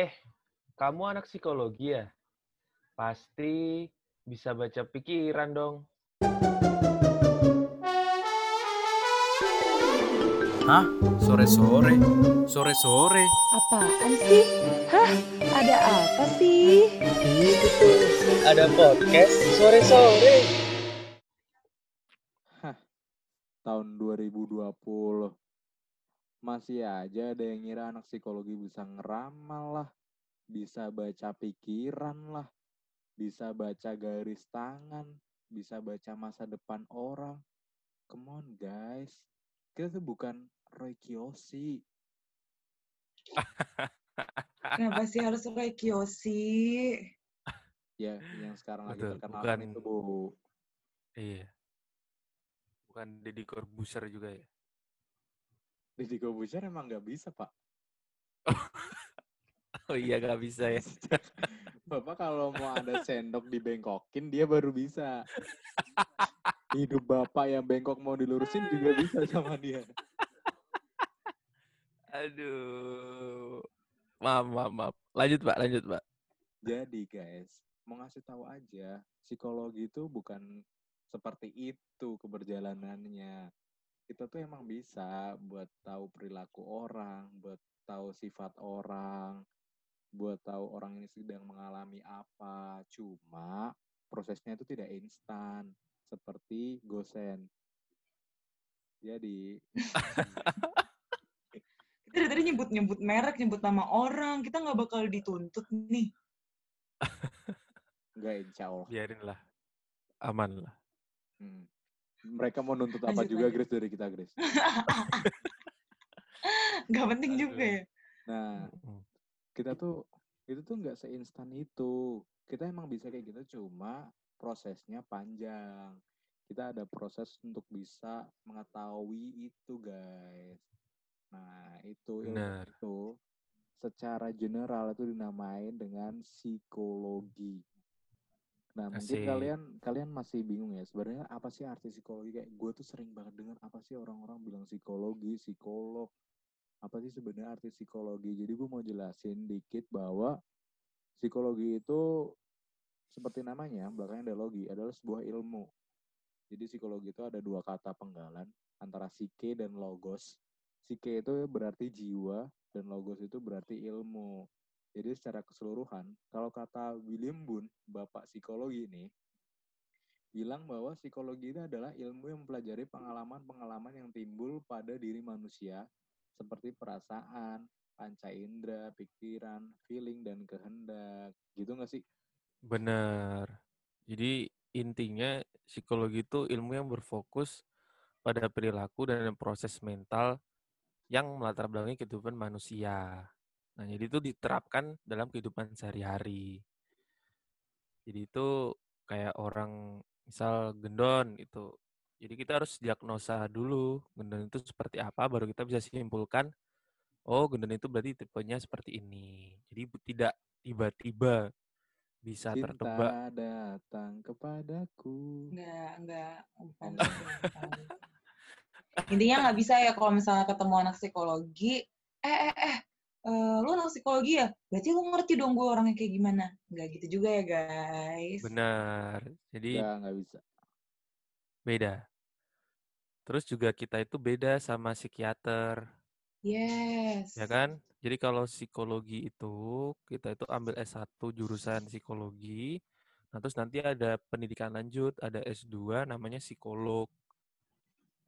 Eh, kamu anak psikologi ya? Pasti bisa baca pikiran dong. Hah? Sore-sore? Sore-sore? Apaan sih? Hah? Ada apa sih? Itu tuh, ada podcast sore-sore. Hah, tahun 2020. Masih aja ada yang ngira anak psikologi bisa ngeramal lah, bisa baca pikiran lah, bisa baca garis tangan, bisa baca masa depan orang. Come on guys, kita tuh bukan Roy Kiyoshi. Kenapa sih harus Roy Kiyoshi? Ya, yang sekarang lagi terkenal bukan- kan itu Bu. Iya. Bukan Deddy Corbuzier juga ya? Deddy Corbuzier emang nggak bisa, Pak. Oh iya, nggak bisa ya. Bapak kalau mau ada sendok dibengkokin, dia baru bisa. Hidup bapak yang bengkok mau dilurusin juga bisa sama dia. Aduh. Maaf, maaf, maaf. Lanjut, Pak. Lanjut, Pak. Jadi guys, mau ngasih tahu aja, psikologi itu bukan seperti itu keberjalanannya. Kita tuh emang bisa buat tahu perilaku orang, buat tahu sifat orang, buat tahu orang ini sedang mengalami apa. Cuma prosesnya itu tidak instan, seperti gosen. Jadi, Kita dari tadi nyebut-nyebut merek, nyebut nama orang. Kita nggak bakal dituntut nih. enggak insya Allah. Biarin lah. Aman lah. Hmm. Mereka mau nuntut apa Lanjut, juga, lanjut. Grace, dari kita, Grace. Nggak penting juga Aduh. ya. Nah, kita tuh itu tuh nggak seinstan itu. Kita emang bisa kayak gitu, cuma prosesnya panjang. Kita ada proses untuk bisa mengetahui itu, guys. Nah, itu Benar. itu secara general itu dinamain dengan psikologi. Nah, mungkin Asik. kalian kalian masih bingung ya, sebenarnya apa sih arti psikologi? Kayak gue tuh sering banget dengar apa sih orang-orang bilang psikologi, psikolog. Apa sih sebenarnya arti psikologi? Jadi gue mau jelasin dikit bahwa psikologi itu seperti namanya, belakangnya ada logi, adalah sebuah ilmu. Jadi psikologi itu ada dua kata penggalan antara psike dan logos. Psike itu berarti jiwa dan logos itu berarti ilmu. Jadi secara keseluruhan, kalau kata William Boone, bapak psikologi ini, bilang bahwa psikologi itu adalah ilmu yang mempelajari pengalaman-pengalaman yang timbul pada diri manusia, seperti perasaan, panca indera, pikiran, feeling, dan kehendak. Gitu nggak sih? Benar. Jadi intinya psikologi itu ilmu yang berfokus pada perilaku dan proses mental yang melatar belakangi kehidupan manusia. Nah, jadi itu diterapkan dalam kehidupan sehari-hari. Jadi itu kayak orang misal gendon itu. Jadi kita harus diagnosa dulu gendon itu seperti apa baru kita bisa simpulkan oh gendon itu berarti tipenya seperti ini. Jadi tidak tiba-tiba bisa Cinta tertebak datang kepadaku. Nggak, nggak. bukan Oh, gitu, bukan gitu. Intinya nggak bisa ya kalau misalnya ketemu anak psikologi, eh, eh, eh, eh, lu anak psikologi ya? Berarti lu ngerti dong gue orangnya kayak gimana. Nggak gitu juga ya, guys. Benar. Jadi Nggak, nggak bisa. beda. Terus juga kita itu beda sama psikiater, Yes. ya kan? Jadi kalau psikologi itu kita itu ambil S1 jurusan psikologi, nah terus nanti ada pendidikan lanjut, ada S2 namanya psikolog.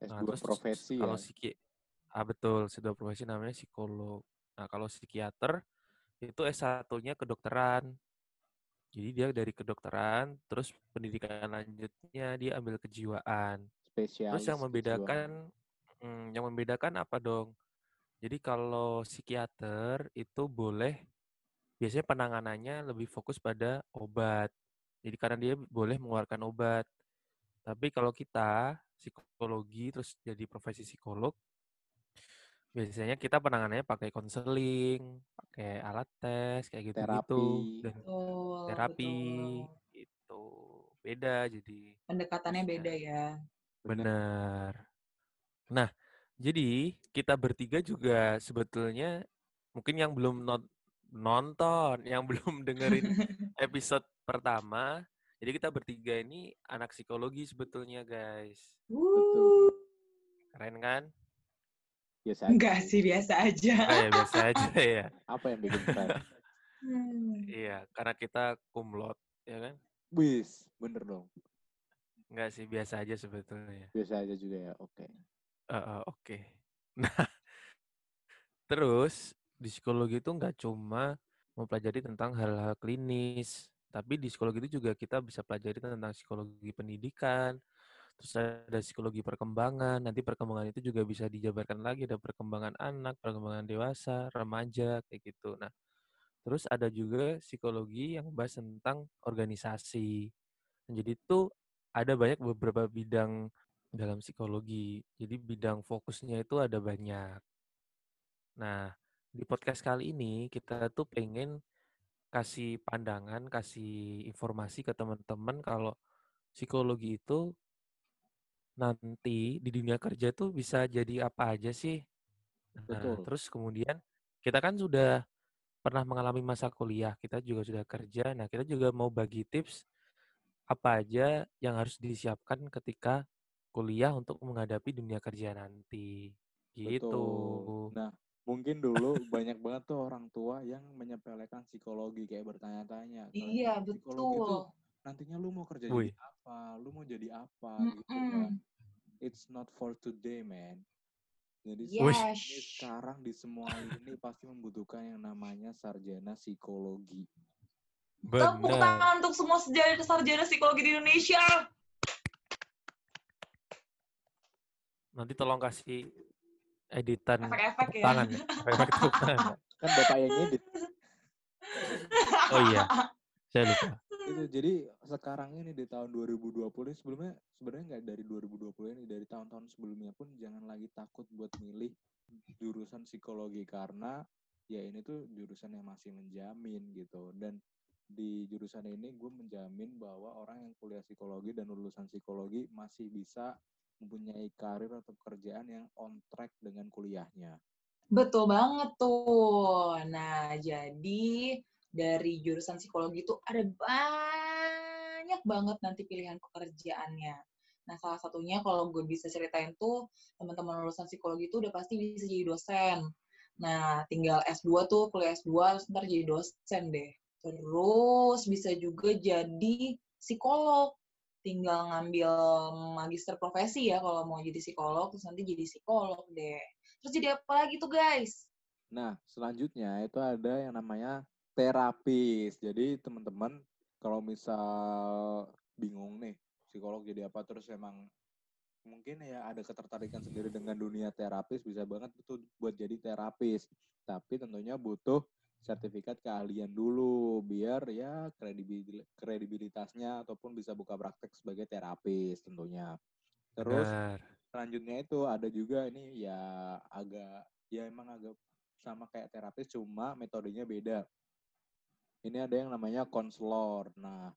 Nah, S2 terus profesi kalau ya. psiki ah betul, S2 profesi namanya psikolog. Nah, kalau psikiater itu S1-nya kedokteran. Jadi dia dari kedokteran, terus pendidikan lanjutnya dia ambil kejiwaan. Terus Spesialis yang kejiwaan. membedakan, mm, yang membedakan apa dong? Jadi kalau psikiater itu boleh, biasanya penanganannya lebih fokus pada obat. Jadi karena dia boleh mengeluarkan obat. Tapi kalau kita psikologi terus jadi profesi psikolog, biasanya kita penanganannya pakai konseling, pakai alat tes kayak gitu-gitu Terapi. dan Betul, terapi betul. itu beda jadi Pendekatannya beda ya. benar. Nah, jadi kita bertiga juga sebetulnya mungkin yang belum not- nonton yang belum dengerin episode pertama. Jadi kita bertiga ini anak psikologi sebetulnya, guys. Wuh. Keren kan? Biasa aja. Enggak sih, biasa aja. Oh, ya, biasa aja ya. Apa yang bikin keren? Hmm. Iya, karena kita kumlot, ya kan? Wis, bener dong. Enggak sih, biasa aja sebetulnya. Biasa aja juga ya. Oke. Eh, eh, Oke. Nah, terus di psikologi itu nggak cuma mempelajari tentang hal-hal klinis, tapi di psikologi itu juga kita bisa pelajari tentang psikologi pendidikan, terus ada psikologi perkembangan. Nanti perkembangan itu juga bisa dijabarkan lagi ada perkembangan anak, perkembangan dewasa, remaja kayak gitu. Nah, terus ada juga psikologi yang bahas tentang organisasi. Jadi itu ada banyak beberapa bidang dalam psikologi. Jadi bidang fokusnya itu ada banyak. Nah, di podcast kali ini kita tuh pengen kasih pandangan, kasih informasi ke teman-teman kalau psikologi itu nanti di dunia kerja tuh bisa jadi apa aja sih. Nah, Betul. terus kemudian kita kan sudah pernah mengalami masa kuliah, kita juga sudah kerja. Nah, kita juga mau bagi tips apa aja yang harus disiapkan ketika kuliah untuk menghadapi dunia kerja nanti. Gitu. Betul. Nah, mungkin dulu banyak banget tuh orang tua yang menyepelekan psikologi kayak bertanya-tanya. Iya, psikologi itu betul. Nantinya lu mau kerja Wih. jadi apa? Lu mau jadi apa gitu kan. It's not for today, man. Jadi Yes. Sekarang di semua ini pasti membutuhkan yang namanya sarjana psikologi. Tepuk tangan untuk semua sarjana sarjana psikologi di Indonesia. Nanti tolong kasih editan Efek-efek tepuk ya. tangan ya. Efek tepuk tangan. Kan bapak yang edit. Oh iya, saya lupa. Itu jadi sekarang ini di tahun 2020 ini sebelumnya sebenarnya nggak dari 2020 ini dari tahun-tahun sebelumnya pun jangan lagi takut buat milih jurusan psikologi karena ya ini tuh jurusan yang masih menjamin gitu dan di jurusan ini gue menjamin bahwa orang yang kuliah psikologi dan lulusan psikologi masih bisa mempunyai karir atau pekerjaan yang on track dengan kuliahnya. Betul banget tuh. Nah, jadi dari jurusan psikologi itu ada banyak banget nanti pilihan pekerjaannya. Nah, salah satunya kalau gue bisa ceritain tuh, teman-teman lulusan psikologi itu udah pasti bisa jadi dosen. Nah, tinggal S2 tuh, kuliah S2, terus ntar jadi dosen deh. Terus bisa juga jadi psikolog. Tinggal ngambil magister profesi ya kalau mau jadi psikolog, terus nanti jadi psikolog deh. Terus jadi apa lagi tuh guys? Nah, selanjutnya itu ada yang namanya terapis. Jadi teman-teman kalau misal bingung nih psikolog jadi apa terus emang mungkin ya ada ketertarikan sendiri dengan dunia terapis bisa banget itu buat jadi terapis. Tapi tentunya butuh sertifikat keahlian dulu biar ya kredibil kredibilitasnya ataupun bisa buka praktek sebagai terapis tentunya. Terus Benar. selanjutnya itu ada juga ini ya agak ya emang agak sama kayak terapis cuma metodenya beda. Ini ada yang namanya konselor. Nah,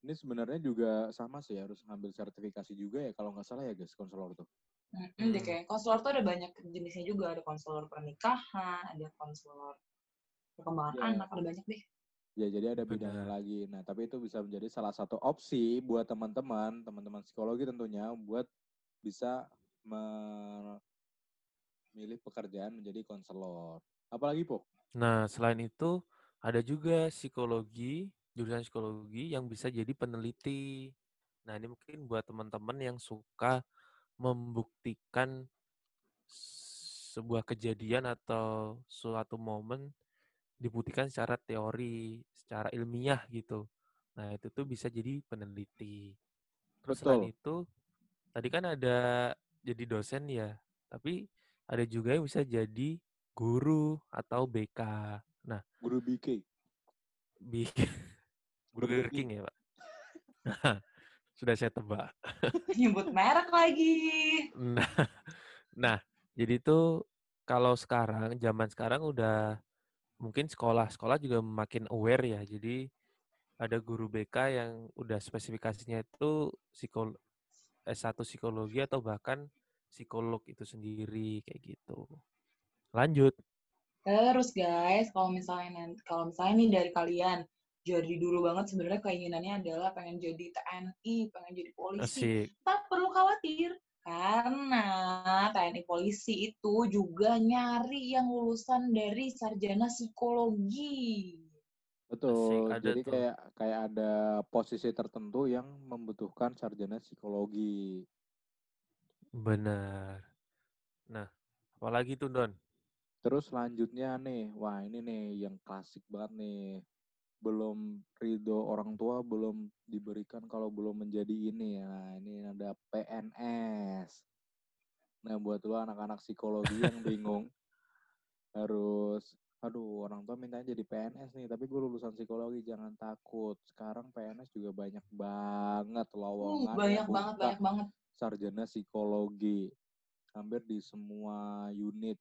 ini sebenarnya juga sama sih harus ngambil sertifikasi juga ya kalau nggak salah ya guys konselor tuh. Hmm, deh Hmm. kayak konselor tuh ada banyak jenisnya juga. Ada konselor pernikahan, ada konselor perkembangan Ya. anak, ada banyak deh. Ya jadi ada bidangnya Benar. lagi. Nah tapi itu bisa menjadi salah satu opsi buat teman-teman, teman-teman psikologi tentunya buat bisa memilih pekerjaan menjadi konselor. Apalagi po? Nah, selain itu ada juga psikologi, jurusan psikologi yang bisa jadi peneliti. Nah, ini mungkin buat teman-teman yang suka membuktikan sebuah kejadian atau suatu momen dibuktikan secara teori, secara ilmiah gitu. Nah, itu tuh bisa jadi peneliti. Terus selain Betul. itu, tadi kan ada jadi dosen ya, tapi ada juga yang bisa jadi guru atau BK. Nah, Guru BK. bi Burger Burger King ya, Pak. Nah, sudah saya tebak. Nyebut merek lagi. Nah, nah, jadi itu kalau sekarang, zaman sekarang udah mungkin sekolah-sekolah juga makin aware ya. Jadi ada guru BK yang udah spesifikasinya itu psikol S1 psikologi atau bahkan psikolog itu sendiri kayak gitu. Lanjut. Terus guys, kalau misalnya kalau misalnya nih dari kalian jadi dulu banget sebenarnya keinginannya adalah pengen jadi TNI, pengen jadi polisi. Asik. Tak perlu khawatir karena TNI polisi itu juga nyari yang lulusan dari sarjana psikologi. Betul. ada Jadi tuh. kayak kayak ada posisi tertentu yang membutuhkan sarjana psikologi. Benar. Nah, apalagi tuh Don? Terus selanjutnya nih, wah ini nih yang klasik banget nih. Belum ridho orang tua belum diberikan kalau belum menjadi ini. Nah, ini ada PNS. Nah, buat lo anak-anak psikologi yang bingung harus aduh orang tua mintanya jadi PNS nih tapi gue lulusan psikologi jangan takut sekarang PNS juga banyak banget Uh, lowongan banyak yang banget, banyak banget. sarjana psikologi hampir di semua unit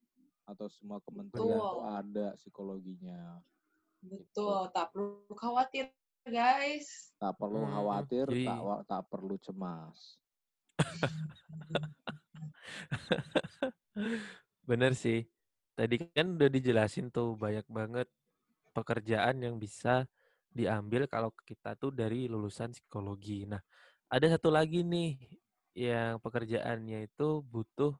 atau semua kementerian Betul. tuh ada psikologinya Betul, tak perlu khawatir guys. tak perlu Hmm, khawatir jadi- tak wa- tak perlu cemas Bener sih. Tadi kan udah dijelasin tuh banyak banget pekerjaan yang bisa diambil kalau kita tuh dari lulusan psikologi. Nah, ada satu lagi nih yang pekerjaannya itu butuh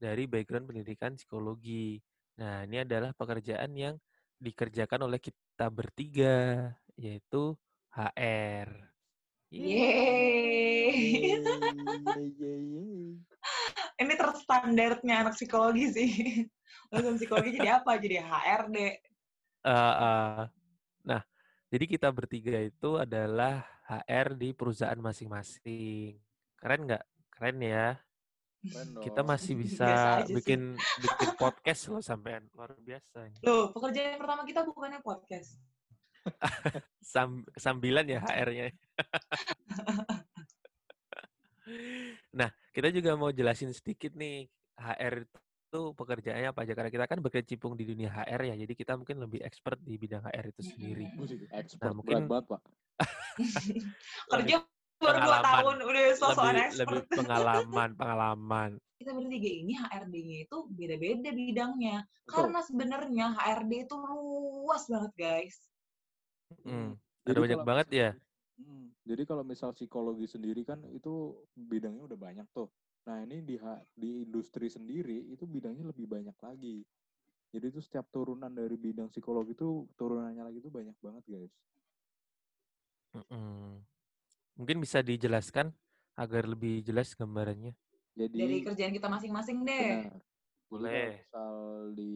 dari background pendidikan psikologi. Nah, ini adalah pekerjaan yang dikerjakan oleh kita bertiga, yaitu HR. Yeay. Ini terstandardnya anak psikologi sih. Lulusan psikologi jadi apa? Jadi HRD. Eh, eh, nah, jadi kita bertiga itu adalah HR di perusahaan masing-masing. Keren nggak? Keren ya. Kita masih bisa sih. bikin bikin podcast loh sampean luar biasa. Loh, pekerjaan pertama kita bukannya podcast. Sam, sambilan ya HR-nya. nah, kita juga mau jelasin sedikit nih HR itu pekerjaannya apa aja karena kita kan berkecimpung di dunia HR ya. Jadi kita mungkin lebih expert di bidang HR itu sendiri. Musik expert mungkin- berat banget pak Kerja baru dua pengalaman. tahun udah sosok lebih, expert. lebih pengalaman, pengalaman. Kita bertiga ini HRD-nya itu beda-beda bidangnya. Betul. Karena sebenarnya HRD itu luas banget, guys. Hmm, Jadi Ada banyak kalau banget ya. Hmm, Jadi kalau misal psikologi sendiri kan itu bidangnya udah banyak tuh. Nah ini di di industri sendiri itu bidangnya lebih banyak lagi. Jadi itu setiap turunan dari bidang psikologi itu turunannya lagi tuh banyak banget guys. Mm-mm. Mungkin bisa dijelaskan agar lebih jelas gambarannya. Jadi Dari kerjaan kita masing-masing deh. benar. Jadi Boleh. kalau misal di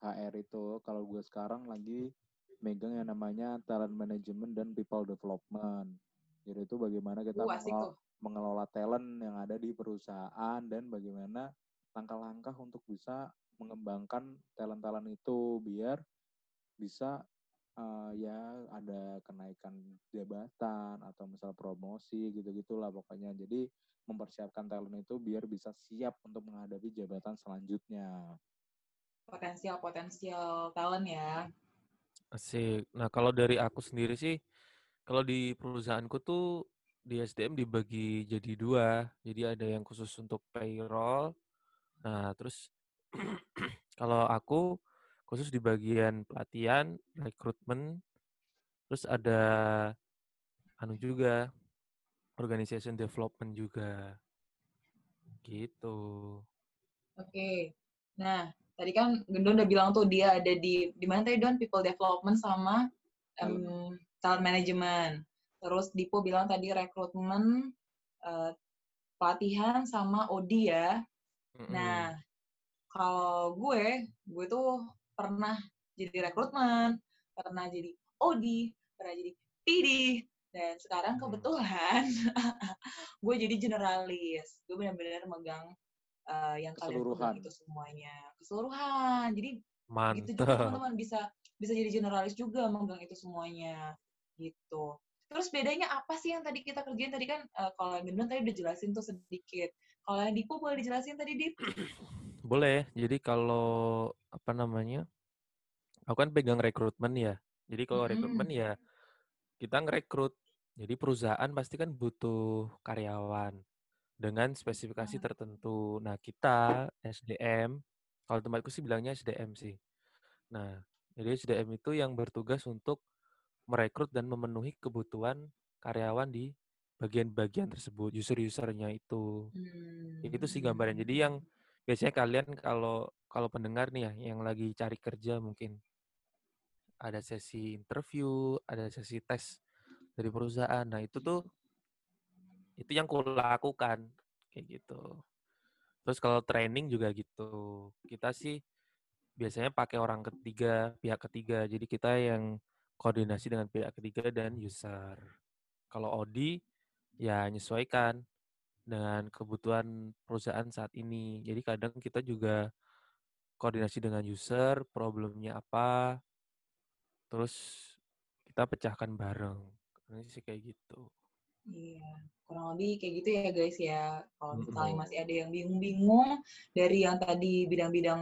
HR itu kalau gue sekarang lagi megang yang namanya talent management dan people development. Jadi itu bagaimana kita Uh, mengelola, mengelola talent yang ada di perusahaan dan bagaimana langkah-langkah untuk bisa mengembangkan talent-talent itu biar bisa eh, ya ada kenaikan jabatan atau misal promosi gitu-gitulah pokoknya. Jadi mempersiapkan talent itu biar bisa siap untuk menghadapi jabatan selanjutnya. Potensial-potensial talent ya. Asik. Nah, kalau dari aku sendiri sih, kalau di perusahaanku tuh di SDM dibagi jadi dua. Jadi ada yang khusus untuk payroll. Nah, terus kalau aku khusus di bagian pelatihan, rekrutmen, terus ada anu juga organization development juga. Gitu. Oke. Nah, tadi kan Gendon udah bilang tuh dia ada di di mana tadi Don people development sama em, talent management. Terus Dipo bilang tadi rekrutmen, eh, pelatihan sama OD ya. Mm-mm. Nah, kalau gue, gue tuh pernah jadi rekrutmen, pernah jadi OD, pernah jadi PD, dan sekarang Hmm. kebetulan gue jadi generalis. Gue benar-benar megang eh, yang kalian itu semuanya, keseluruhan. Jadi gitu juga Mantap. teman-teman bisa bisa jadi generalis juga megang itu semuanya gitu. Terus bedanya apa sih yang tadi kita kerjain tadi kan eh, kalau yang tadi udah jelasin tuh sedikit. Kalau yang Dipo boleh dijelasin tadi Dip? Boleh. Jadi kalau apa namanya? Aku kan pegang rekrutmen ya. Jadi kalau Mm-mm. rekrutmen ya kita ngerekrut. Jadi perusahaan pasti kan butuh karyawan dengan spesifikasi tertentu. Nah, kita SDM Kalau tempatku sih bilangnya SDM sih. Nah, jadi SDM itu yang bertugas untuk merekrut dan memenuhi kebutuhan karyawan di bagian-bagian tersebut, user-usernya itu. Itu sih gambaran. Jadi yang biasanya kalian kalau kalau pendengar nih ya, yang lagi cari kerja mungkin ada sesi interview, ada sesi tes dari perusahaan. Nah, itu tuh itu yang kulakukan kayak gitu. Terus kalau training juga gitu. Kita sih biasanya pakai orang ketiga, pihak ketiga. Jadi kita yang koordinasi dengan pihak ketiga dan user. Kalau Odi ya menyesuaikan dengan kebutuhan perusahaan saat ini. Jadi kadang kita juga koordinasi dengan user, problemnya apa, terus kita pecahkan bareng. Ini sih kayak gitu. Iya, kurang lebih kayak gitu ya guys ya. Kalau misalnya masih ada yang bingung-bingung dari yang tadi bidang-bidang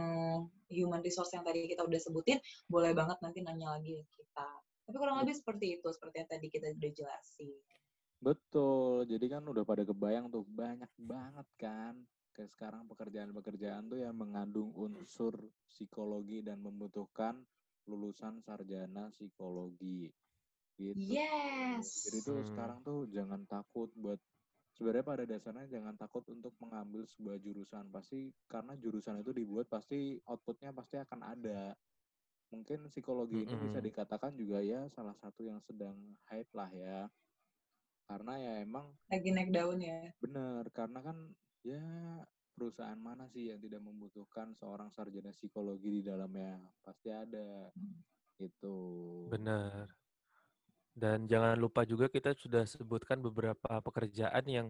human resource yang tadi kita udah sebutin, boleh banget nanti nanya lagi ke kita. Tapi kurang lebih seperti itu, seperti yang tadi kita udah jelasin. Betul, jadi kan udah pada kebayang tuh banyak banget kan. Kayak sekarang pekerjaan-pekerjaan tuh yang mengandung unsur psikologi dan membutuhkan lulusan sarjana psikologi. Gitu. Yes. Jadi tuh Hmm. sekarang tuh jangan takut buat sebenarnya pada dasarnya jangan takut untuk mengambil sebuah jurusan pasti karena jurusan itu dibuat pasti outputnya pasti akan ada. Mungkin psikologi ini bisa dikatakan juga ya salah satu yang sedang hype lah ya. Karena ya emang Lagi naik daun ya. bener karena kan ya perusahaan mana sih yang tidak membutuhkan seorang sarjana psikologi di dalamnya pasti ada gitu. Benar. Dan jangan lupa juga kita sudah sebutkan beberapa pekerjaan yang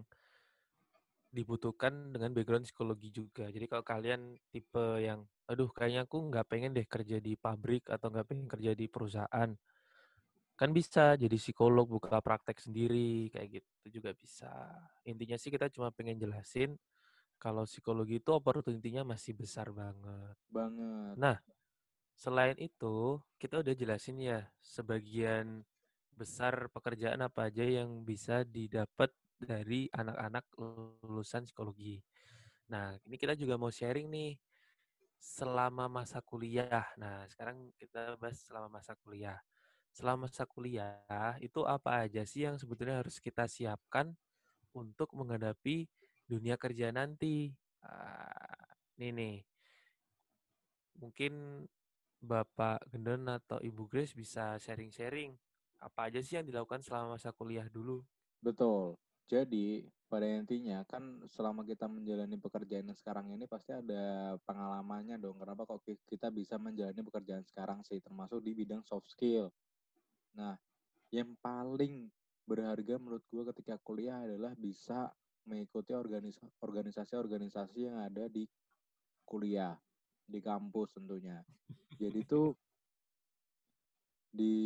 dibutuhkan dengan background psikologi juga. Jadi kalau kalian tipe yang, aduh kayaknya aku nggak pengen deh kerja di pabrik atau nggak pengen kerja di perusahaan, kan bisa jadi psikolog buka praktek sendiri kayak gitu juga bisa. Intinya sih kita cuma pengen jelasin kalau psikologi itu opportunity-nya masih besar banget. Banget. Nah, selain itu, kita udah jelasin ya sebagian besar pekerjaan apa aja yang bisa didapat dari anak-anak lulusan psikologi. Nah, ini kita juga mau sharing nih selama masa kuliah. Nah, sekarang kita bahas selama masa kuliah. Selama masa kuliah, itu apa aja sih yang sebetulnya harus kita siapkan untuk menghadapi dunia kerja nanti? Ah, ini nih, mungkin Bapak Gendon atau Ibu Grace bisa sharing-sharing apa aja sih yang dilakukan selama masa kuliah dulu? Betul. Jadi, pada intinya kan selama kita menjalani pekerjaan yang sekarang ini pasti ada pengalamannya dong. Kenapa kok ki- kita bisa menjalani pekerjaan sekarang sih, termasuk di bidang soft skill. Nah, yang paling berharga menurut gue ketika kuliah adalah bisa mengikuti organis- organisasi-organisasi yang ada di kuliah, di kampus tentunya. Jadi tuh di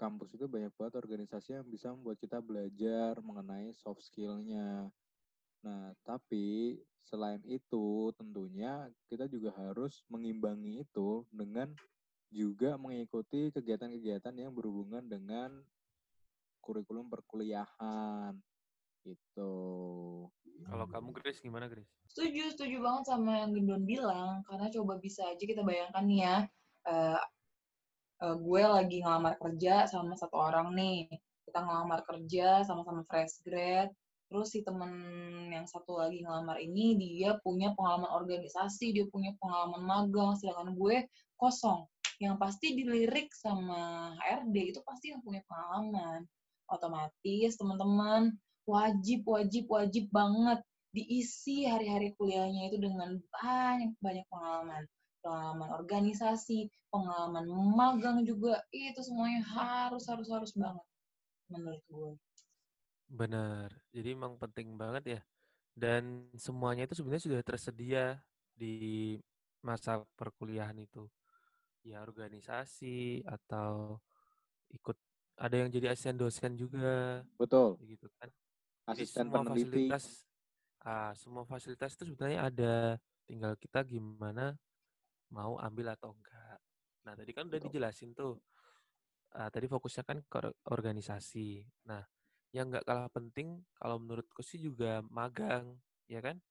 kampus itu banyak banget organisasi yang bisa membuat kita belajar mengenai soft skill-nya. Nah, tapi selain itu tentunya kita juga harus mengimbangi itu dengan juga mengikuti kegiatan-kegiatan yang berhubungan dengan kurikulum perkuliahan gitu. Kalau kamu Grace gimana Grace? Setuju, setuju banget sama yang Gendon bilang. Karena coba bisa aja kita bayangkan nih ya, eh, eh, gue lagi ngelamar kerja sama satu orang nih. Kita ngelamar kerja sama-sama fresh grad. Terus si temen yang satu lagi ngelamar ini, dia punya pengalaman organisasi, dia punya pengalaman magang, sedangkan gue kosong. Yang pasti dilirik sama HRD itu pasti yang punya pengalaman. Otomatis teman-teman wajib, wajib, wajib banget diisi hari-hari kuliahnya itu dengan banyak banyak pengalaman pengalaman organisasi pengalaman magang juga itu semuanya harus harus harus banget menurut gue Benar. Jadi emang penting banget ya. Dan semuanya itu sebenarnya sudah tersedia di masa perkuliahan itu. Ya organisasi atau ikut ada yang jadi asisten dosen juga Betul. gitu kan. Jadi Asisten semua peneliti. fasilitas ah, semua fasilitas itu sebenarnya ada. Tinggal kita gimana mau ambil atau enggak. Nah, tadi kan udah Betul. dijelasin tuh. Ah, tadi fokusnya kan ke or- organisasi. Nah, yang nggak kalah penting kalau menurutku sih juga magang, ya kan?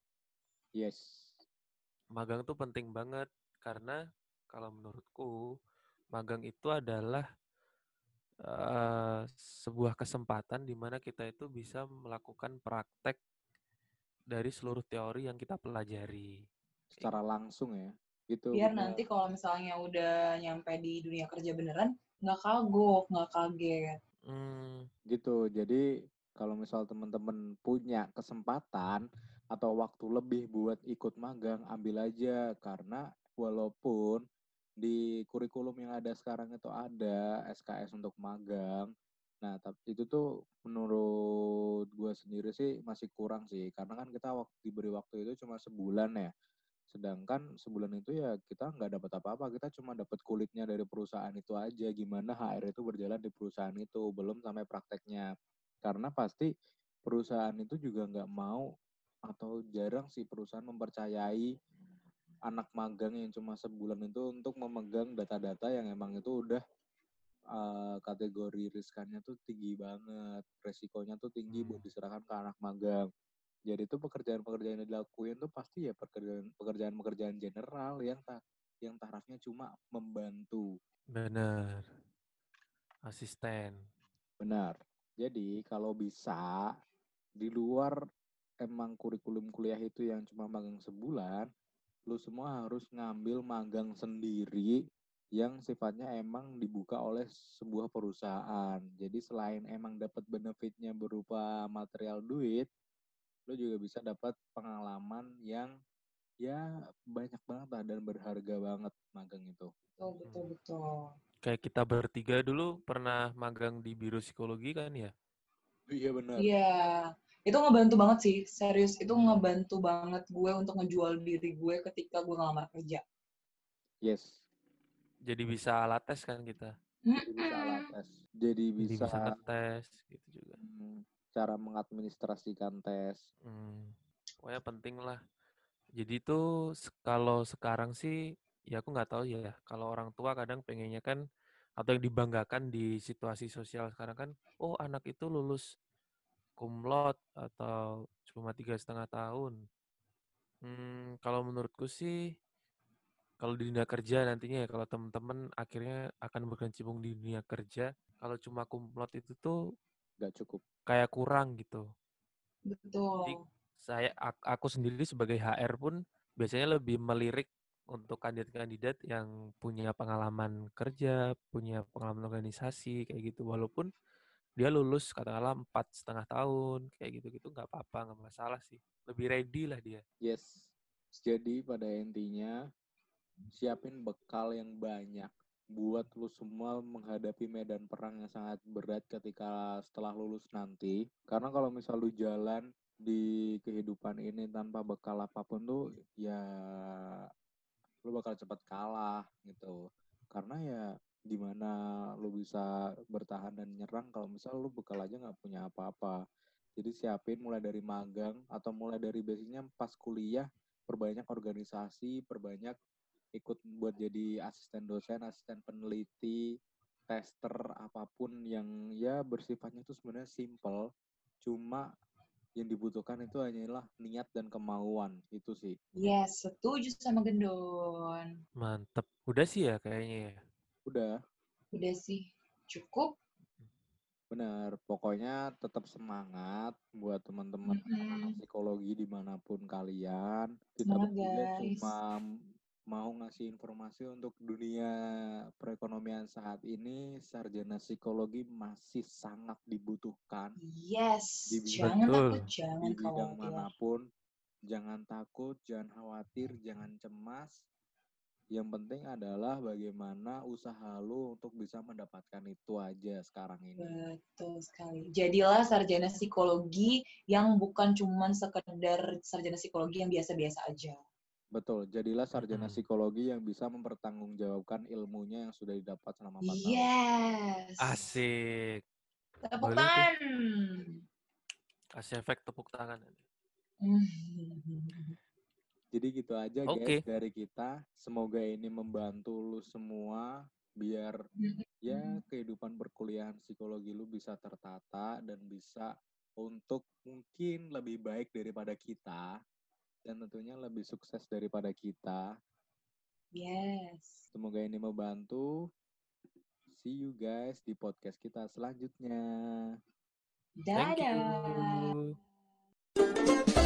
Yes. magang tuh penting banget karena kalau menurutku magang itu adalah uh, sebuah kesempatan di mana kita itu bisa melakukan praktek dari seluruh teori yang kita pelajari. Secara langsung ya. Itu Biar bener. nanti kalau misalnya udah nyampe di dunia kerja beneran, nggak kagok, nggak kaget. Hmm, gitu. Jadi kalau misal teman-teman punya kesempatan atau waktu lebih buat ikut magang, ambil aja karena walaupun di kurikulum yang ada sekarang itu ada SKS untuk magang. Nah, tapi itu tuh menurut gue sendiri sih masih kurang sih, karena kan kita waktu diberi waktu itu cuma sebulan ya. Sedangkan sebulan itu ya kita nggak dapat apa-apa, kita cuma dapat kulitnya dari perusahaan itu aja, gimana HR itu berjalan di perusahaan itu, belum sampai prakteknya. Karena pasti perusahaan itu juga nggak mau atau jarang sih perusahaan mempercayai anak magang yang cuma sebulan itu untuk memegang data-data yang emang itu udah uh, kategori riskannya tuh tinggi banget, resikonya tuh tinggi buat Hmm. diserahkan ke anak magang. Jadi itu pekerjaan-pekerjaan yang dilakuin tuh pasti ya pekerjaan pekerjaan-pekerjaan general yang ta yang tarafnya cuma membantu. bener. Asisten. Benar. Jadi kalau bisa di luar emang kurikulum kuliah itu yang cuma magang sebulan, lu semua harus ngambil magang sendiri yang sifatnya emang dibuka oleh sebuah perusahaan. Jadi selain emang dapat benefitnya berupa material duit, lu juga bisa dapat pengalaman yang ya banyak banget lah dan berharga banget magang itu. Betul, betul, betul. Kayak kita bertiga dulu pernah magang di biro psikologi kan ya? Iya benar. Iya, itu ngebantu banget sih, serius. Itu ngebantu banget gue untuk ngejual diri gue ketika gue ngelamar kerja. Yes. Jadi bisa alat tes kan kita. Jadi bisa alat tes. Jadi Jadi bisa, bisa ngetes gitu juga. hmm, cara mengadministrasikan tes. Hmm, pokoknya penting lah. Jadi tuh se- kalau sekarang sih ya aku nggak tahu ya. Kalau orang tua kadang pengennya kan atau yang dibanggakan di situasi sosial sekarang kan, oh anak itu lulus laude atau cuma tiga setengah tahun. Hmm, kalau menurutku sih kalau di dunia kerja nantinya ya kalau teman-teman akhirnya akan berkecimpung di dunia kerja, kalau cuma cum laude itu tuh Gak cukup. kayak kurang gitu. Jadi Betul. saya ak- aku sendiri sebagai HR pun biasanya lebih melirik untuk kandidat-kandidat yang punya pengalaman kerja, punya pengalaman organisasi kayak gitu. Walaupun dia lulus katakanlah empat setengah tahun kayak gitu-gitu nggak apa-apa nggak masalah sih. Lebih ready lah dia. Yes. Jadi pada intinya siapin bekal yang banyak buat lu semua menghadapi medan perang yang sangat berat ketika setelah lulus nanti. Karena kalau misal lu jalan di kehidupan ini tanpa bekal apa pun tuh ya lu bakal cepat kalah gitu. Karena ya gimana lu bisa bertahan dan nyerang kalau misal lu bekal aja nggak punya apa-apa. Jadi siapin mulai dari magang atau mulai dari basicnya pas kuliah perbanyak organisasi, perbanyak ikut buat jadi asisten dosen, asisten peneliti, tester apa pun yang ya bersifatnya itu sebenarnya simple, cuma yang dibutuhkan itu hanyalah niat dan kemauan itu sih. Yes, setuju sama Gendon. Mantep. Udah sih ya kayaknya ya. Udah, Udah sih, cukup. benar. Pokoknya tetap semangat buat teman-teman anak Mm-mm. psikologi di mana pun kalian. Kita guys. cuma mau ngasih informasi untuk dunia perekonomian saat ini sarjana psikologi masih sangat dibutuhkan Yes, Di bidang- jangan Betul. takut, jangan di bidang khawatir. mana pun. Jangan takut, jangan khawatir, jangan cemas. Yang penting adalah bagaimana usaha lu untuk bisa mendapatkan itu aja sekarang ini. Betul sekali. Jadilah sarjana psikologi yang bukan cuman sekedar sarjana psikologi yang biasa-biasa aja. Betul, jadilah sarjana psikologi yang bisa mempertanggungjawabkan ilmunya yang sudah didapat selama 4 tahun. Yes. Asik. Tepuk Boleh tuh. tangan. Kasih efek tepuk tangan. Jadi gitu aja Oke. guys dari kita. Semoga ini membantu lu semua biar ya kehidupan perkuliahan psikologi lu bisa tertata dan bisa untuk mungkin lebih baik daripada kita. dan tentunya lebih sukses daripada kita. Yes. Semoga ini membantu. See you guys di podcast kita selanjutnya. Thank you. Dadah.